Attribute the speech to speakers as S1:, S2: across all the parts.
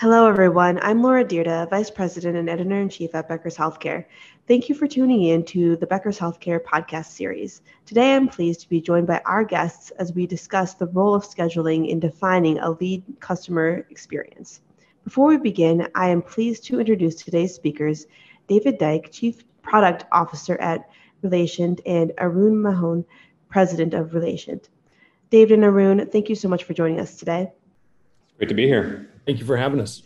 S1: Hello, everyone. I'm Laura Dyrda, Vice President and Editor in Chief at Becker's Healthcare. Thank you for tuning in to the Becker's Healthcare podcast series. Today, I'm pleased to be joined by our guests as we discuss the role of scheduling in defining a lead customer experience. Before we begin, I am pleased to introduce today's speakers David Dyke, Chief Product Officer at Relatient, and Arun Mohan, President of Relatient. David and Arun, thank you so much for joining us today.
S2: Great to be here.
S3: Thank you for having us.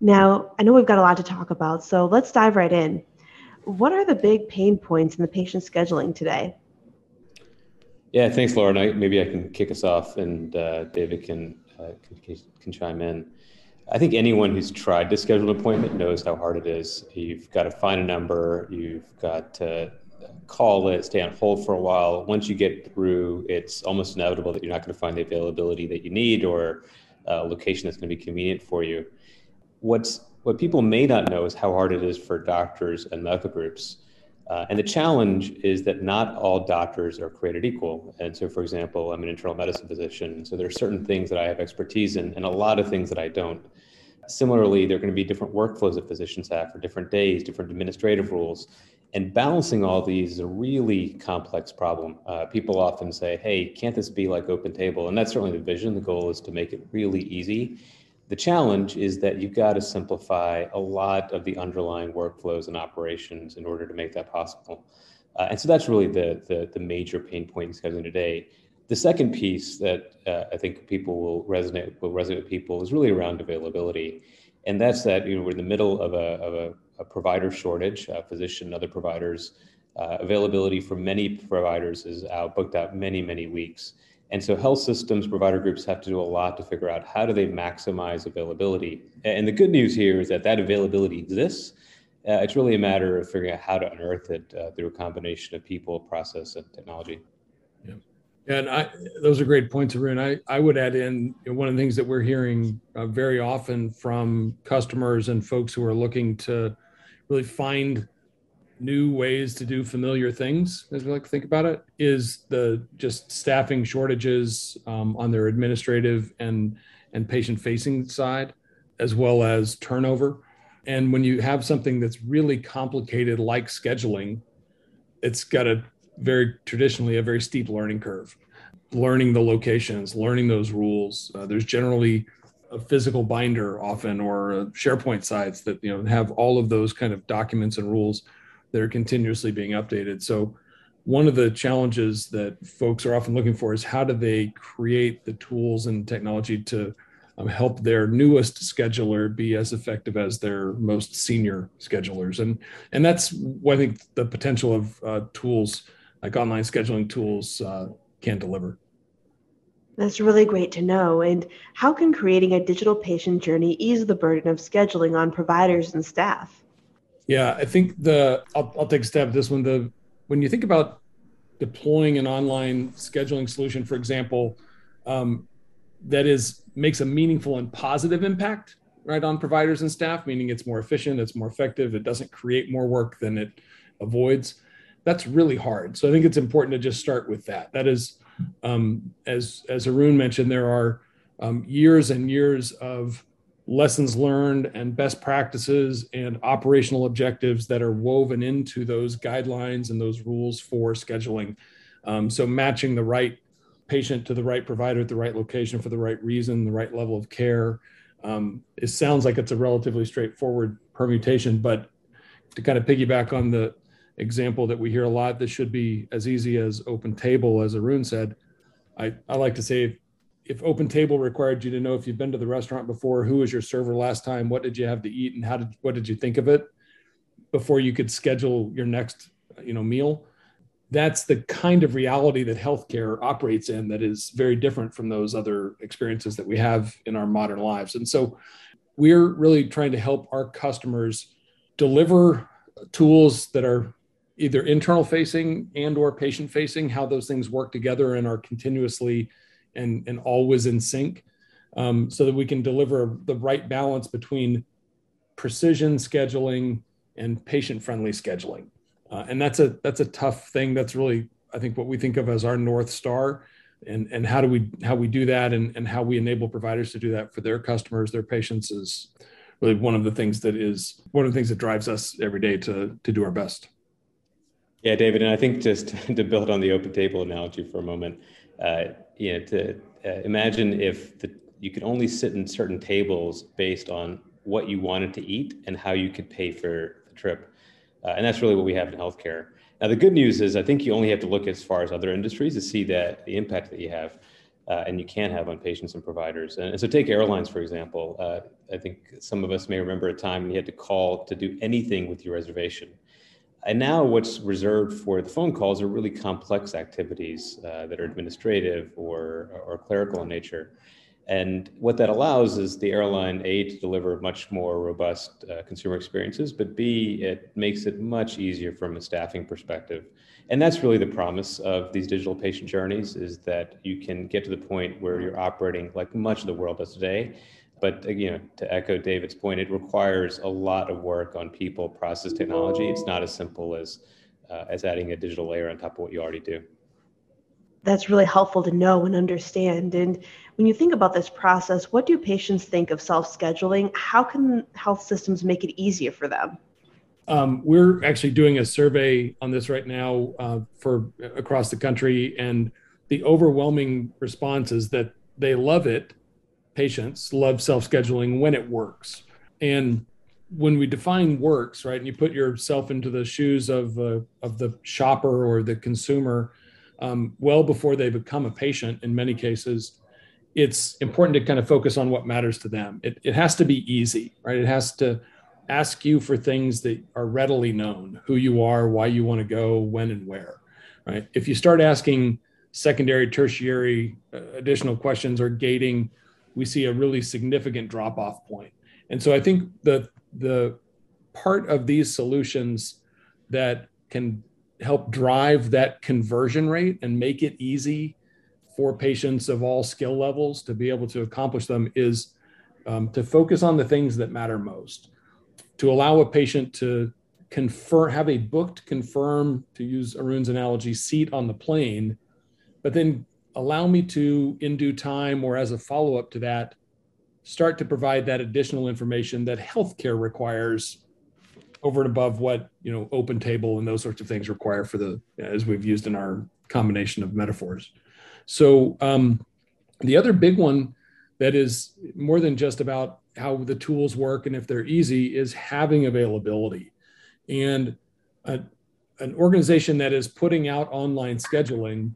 S1: Now, I know we've got a lot to talk about, so let's dive right in. What are the big pain points in the patient scheduling today?
S2: Yeah, thanks, Laura. Maybe I can kick us off, and uh, David can, uh, can, can chime in. I think anyone who's tried to schedule an appointment knows how hard it is. You've got to find a number, you've got to call it, stay on hold for a while. Once you get through, it's almost inevitable that you're not going to find the availability that you need or a location that's going to be convenient for you. What's what people may not know is how hard it is for doctors and medical groups. Uh, and the challenge is that not all doctors are created equal. And so, for example, I'm an internal medicine physician, so there are certain things that I have expertise in, and a lot of things that I don't. Similarly, there are going to be different workflows that physicians have for different days, different administrative rules. And balancing all these is a really complex problem. Uh, people often say, hey, can't this be like Open Table? And that's certainly the vision. The goal is to make it really easy. The challenge is that you've got to simplify a lot of the underlying workflows and operations in order to make that possible. Uh, and so that's really the, the, the, major pain point in scheduling today. The second piece that uh, I think people will resonate will resonate with people is really around availability, and that's that you know we're in the middle of a, of a a provider shortage, uh, physician and other providers. Uh, availability for many providers is out, booked out many, many weeks. And so health systems, provider groups have to do a lot to figure out how do they maximize availability. And the good news here is that that availability exists. Uh, it's really a matter of figuring out how to unearth it uh, through a combination of people, process, and technology.
S3: Yeah. And I, those are great points, Arun. I, I would add in you know, one of the things that we're hearing uh, very often from customers and folks who are looking to really find new ways to do familiar things as we like to think about it is the just staffing shortages um, on their administrative and and patient facing side as well as turnover. And when you have something that's really complicated like scheduling it's got a very traditionally a very steep learning curve. Learning the locations learning those rules uh, there's generally a physical binder often or SharePoint sites that you know have all of those kind of documents and rules that are continuously being updated. So one of the challenges that folks are often looking for is how do they create the tools and technology to um, help their newest scheduler be as effective as their most senior schedulers and and that's what i think the potential of uh, tools like online scheduling tools uh, can deliver
S1: that's really great to know. And how can creating a digital patient journey ease the burden of scheduling on providers and staff?
S3: Yeah, I think the I'll, I'll take a stab at this one. The when you think about deploying an online scheduling solution, for example, um, that is makes a meaningful and positive impact right on providers and staff, meaning it's more efficient, it's more effective, it doesn't create more work than it avoids. That's really hard. So I think it's important to just start with that. That is um, as as Arun mentioned, there are um, years and years of lessons learned and best practices and operational objectives that are woven into those guidelines and those rules for scheduling. Um, so matching the right patient to the right provider at the right location for the right reason, the right level of care. Um, it sounds like it's a relatively straightforward permutation, but to kind of piggyback on the example that we hear a lot that should be as easy as open table as arun said. I, I like to say if, if open table required you to know if you've been to the restaurant before who was your server last time what did you have to eat and how did what did you think of it before you could schedule your next you know meal. That's the kind of reality that healthcare operates in that is very different from those other experiences that we have in our modern lives. And so we're really trying to help our customers deliver tools that are either internal facing and or patient facing how those things work together and are continuously and, and always in sync um, so that we can deliver the right balance between precision scheduling and patient friendly scheduling. Uh, and that's a that's a tough thing. That's really i think what we think of as our north star. And and how do we how we do that and, and how we enable providers to do that for their customers their patients is really one of the things that is one of the things that drives us every day to to do our best
S2: yeah david and i think just to build on the open table analogy for a moment uh, you know to uh, imagine if the, you could only sit in certain tables based on what you wanted to eat and how you could pay for the trip uh, and that's really what we have in healthcare now, the good news is I think you only have to look as far as other industries to see that the impact that you have uh, and you can have on patients and providers. And, and so, take airlines, for example. Uh, I think some of us may remember a time when you had to call to do anything with your reservation. And now, what's reserved for the phone calls are really complex activities uh, that are administrative or, or clerical in nature. And what that allows is the airline A to deliver much more robust uh, consumer experiences, but B, it makes it much easier from a staffing perspective. And that's really the promise of these digital patient journeys is that you can get to the point where you're operating like much of the world does today. But you know, to echo David's point, it requires a lot of work on people, process, technology. It's not as simple as uh, as adding a digital layer on top of what you already do
S1: that's really helpful to know and understand. And when you think about this process, what do patients think of self scheduling? How can health systems make it easier for them?
S3: Um, we're actually doing a survey on this right now uh, for across the country, and the overwhelming response is that they love it. Patients love self scheduling when it works. And when we define works, right, and you put yourself into the shoes of uh, of the shopper or the consumer, um, well before they become a patient in many cases it's important to kind of focus on what matters to them. It, it has to be easy right? It has to ask you for things that are readily known who you are why you want to go when and where right? If you start asking secondary tertiary uh, additional questions or gating we see a really significant drop off point. And so i think the the part of these solutions that can help drive that conversion rate and make it easy for patients of all skill levels to be able to accomplish them is um, to focus on the things that matter most. To allow a patient to confirm have a booked confirm to use arun's analogy seat on the plane but then allow me to in due time or as a follow-up to that start to provide that additional information that healthcare requires over and above what you know open table and those sorts of things require for the as we've used in our combination of metaphors. So um, the other big one that is more than just about how the tools work and if they're easy is having availability. And a, an organization that is putting out online scheduling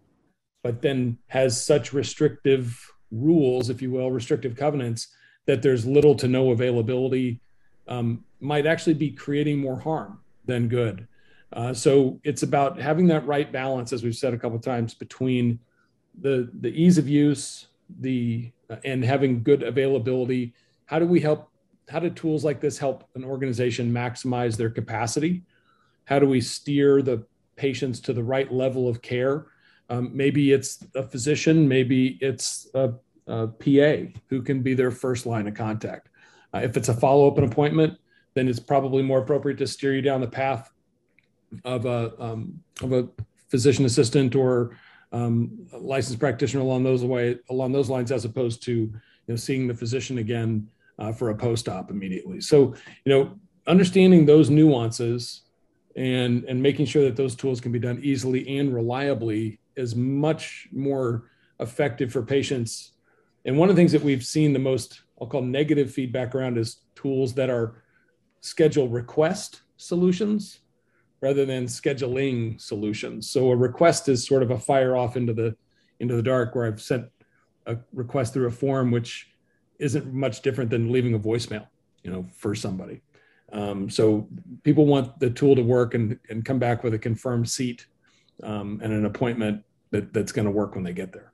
S3: but then has such restrictive rules if you will restrictive covenants that there's little to no availability um, might actually be creating more harm than good. Uh, so it's about having that right balance, as we've said a couple times, between the the ease of use, the uh, and having good availability. How do we help? How do tools like this help an organization maximize their capacity? How do we steer the patients to the right level of care? Um, maybe it's a physician, maybe it's a, a, PA who can be their first line of contact. Uh, if it's a follow up appointment, then it's probably more appropriate to steer you down the path of a um, of a physician assistant or um, licensed practitioner along those way along those lines, as opposed to you know seeing the physician again uh, for a post op immediately. So you know understanding those nuances and and making sure that those tools can be done easily and reliably is much more effective for patients. And one of the things that we've seen the most I'll call negative feedback around is tools that are schedule request solutions rather than scheduling solutions. So a request is sort of a fire off into the into the dark where I've sent a request through a form which isn't much different than leaving a voicemail, you know, for somebody. Um, so people want the tool to work and, and come back with a confirmed seat um, and an appointment that, that's going to work when they get there.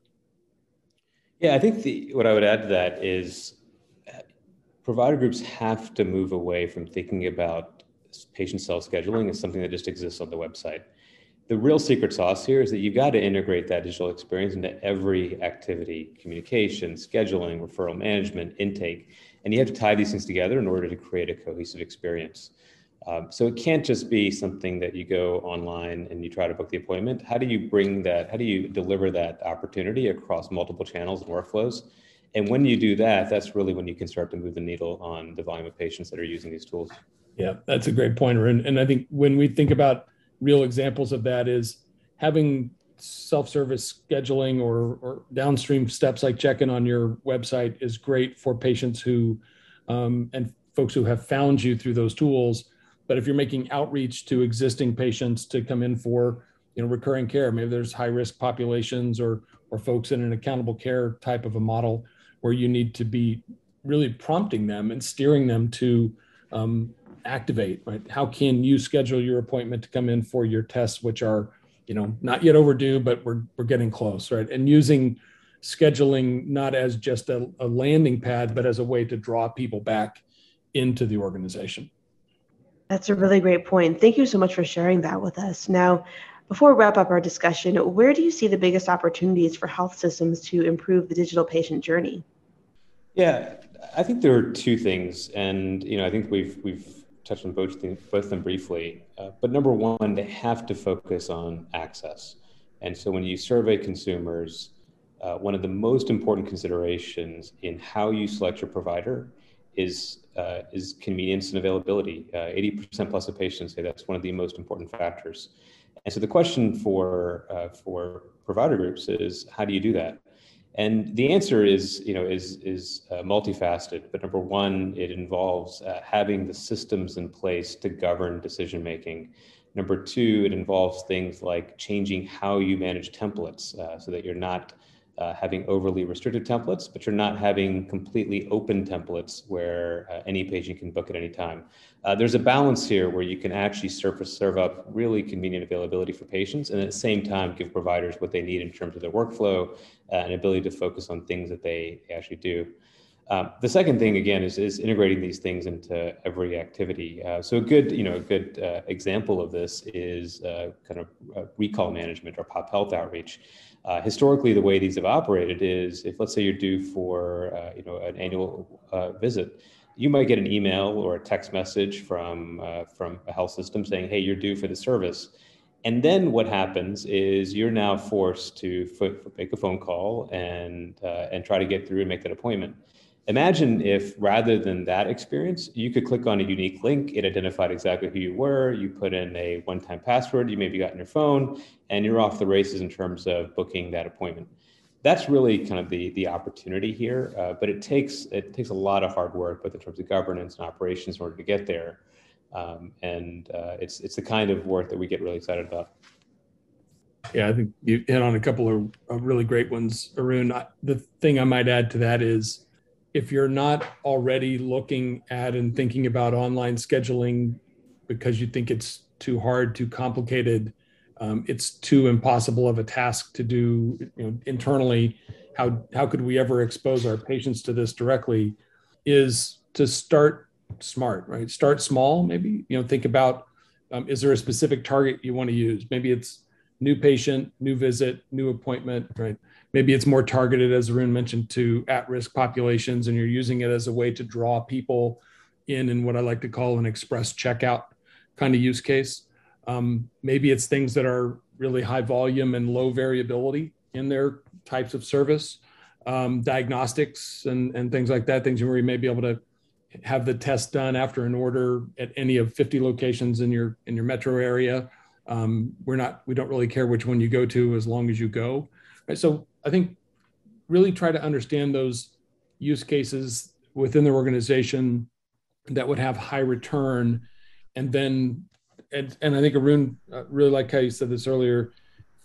S2: Yeah, I think the, what I would add to that is uh, provider groups have to move away from thinking about patient self scheduling as something that just exists on the website. The real secret sauce here is that you've got to integrate that digital experience into every activity communication, scheduling, referral management, intake. And you have to tie these things together in order to create a cohesive experience. Um, so it can't just be something that you go online and you try to book the appointment. How do you bring that? How do you deliver that opportunity across multiple channels and workflows? And when you do that, that's really when you can start to move the needle on the volume of patients that are using these tools.
S3: Yeah, that's a great point. And, and I think when we think about real examples of that is having self-service scheduling or, or downstream steps like checking on your website is great for patients who um, and folks who have found you through those tools. But if you're making outreach to existing patients to come in for you know recurring care, maybe there's high risk populations or or folks in an accountable care type of a model where you need to be really prompting them and steering them to um, activate. Right? How can you schedule your appointment to come in for your tests, which are you know not yet overdue, but we're we're getting close, right? And using scheduling not as just a, a landing pad, but as a way to draw people back into the organization.
S1: That's a really great point. Thank you so much for sharing that with us. Now, before we wrap up our discussion, where do you see the biggest opportunities for health systems to improve the digital patient journey?
S2: Yeah, I think there are two things, and you know, I think we've we've touched on both both of them briefly. Uh, but number one, they have to focus on access. And so when you survey consumers, uh, one of the most important considerations in how you select your provider is uh, is convenience and availability. Uh, eighty percent plus of patients say that's one of the most important factors. And so the question for uh, for provider groups is how do you do that? And the answer is, you know, is is uh, multifaceted. But number one, it involves uh, having the systems in place to govern decision making. Number two, it involves things like changing how you manage templates uh, so that you're not uh, having overly restricted templates, but you're not having completely open templates where uh, any patient can book at any time. Uh, there's a balance here where you can actually serve, serve up really convenient availability for patients and at the same time give providers what they need in terms of their workflow uh, and ability to focus on things that they actually do. Um, the second thing again is, is integrating these things into every activity. Uh, so a good, you know, a good uh, example of this is uh, kind of uh, recall management or pop health outreach. Uh, historically, the way these have operated is if, let's say, you're due for, uh, you know, an annual visit, you might get an email or a text message from from a health system saying, "Hey, you're due for the service." And then what happens is you're now forced to make a phone call and and try to get through and make that appointment Imagine if rather than that experience, you could click on a unique link, it identified exactly who you were, you put in a one time password you maybe got in your phone, and you're off the races in terms of booking that appointment. That's really kind of the, the opportunity here, uh, but it takes, it takes a lot of hard work, both in terms of governance and operations in order to get there. Um, and uh, it's, it's the kind of work that we get really excited about.
S3: Yeah, I think you hit on a couple of, of really great ones, Arun. the thing I might add to that is if you're not already looking at and thinking about online scheduling because you think it's too hard, too complicated, um, it's too impossible of a task to do you know, internally. How how could we ever expose our patients to this directly? Is to start smart, right? Start small, maybe. You know, think about um, is there a specific target you want to use? Maybe it's new patient, new visit, new appointment, right? Maybe it's more targeted, as Arun mentioned, to at-risk populations, and you're using it as a way to draw people in in what I like to call an express checkout kind of use case. Um, maybe it's things that are really high volume and low variability in their types of service, um, diagnostics and, and things like that, things where you may be able to have the test done after an order at any of 50 locations in your in your metro area. Um, we're not we don't really care which one you go to as long as you go. Right? So I think really try to understand those use cases within the organization that would have high return. And then and, and i think arun uh, really like how you said this earlier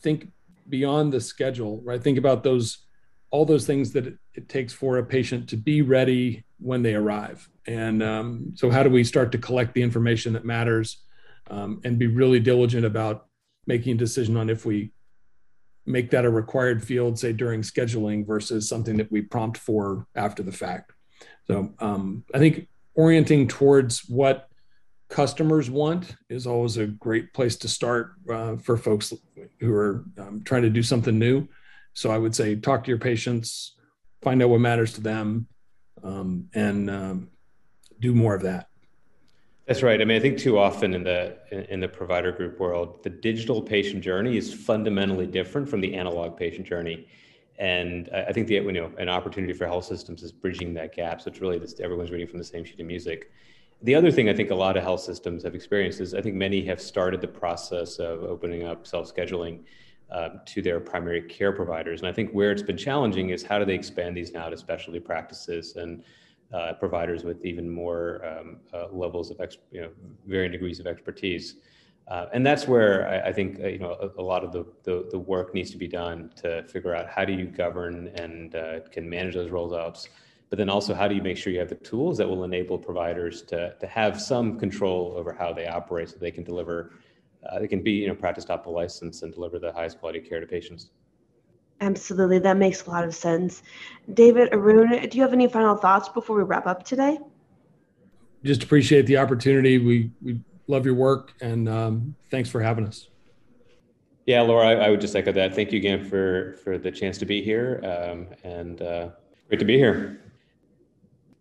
S3: think beyond the schedule right? Think about those all those things that it, it takes for a patient to be ready when they arrive. And um, so how do we start to collect the information that matters um, and be really diligent about making a decision on if we make that a required field, say during scheduling, versus something that we prompt for after the fact. So um, I think orienting towards what customers want is always a great place to start uh, for folks who are um, trying to do something new. So I would say talk to your patients, find out what matters to them, um, and um, do more of that.
S2: That's right. I mean, I think too often in the in the provider group world, the digital patient journey is fundamentally different from the analog patient journey, and I think the you know an opportunity for health systems is bridging that gap. So it's really this, everyone's reading from the same sheet of music. The other thing I think a lot of health systems have experienced is I think many have started the process of opening up self scheduling. Uh, to their primary care providers. And I think where it's been challenging is how do they expand these now to specialty practices and uh, providers with even more um, uh, levels of, ex- you know, varying degrees of expertise. Uh, and that's where I, I think uh, you know a, a lot of the, the, the work needs to be done to figure out how do you govern and uh, can manage those rollouts, but then also how do you make sure you have the tools that will enable providers to, to have some control over how they operate so they can deliver, uh, they can be you know practice top of license and deliver the highest quality care to patients.
S1: Absolutely, that makes a lot of sense. David, Arun, do you have any final thoughts before we wrap up today?
S3: Just appreciate the opportunity. We we love your work, and um, thanks for having us.
S2: Yeah, Laura, I, I, would just echo that. Thank you again for for the chance to be here, um, and uh, great to be here.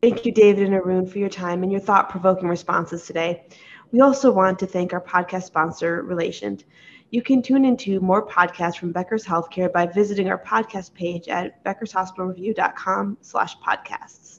S1: Thank you, David and Arun, for your time and your thought provoking responses today. We also want to thank our podcast sponsor, Relatient. You can tune into more podcasts from Becker's Healthcare by visiting our podcast page at beckershospitalreview.com slash podcasts.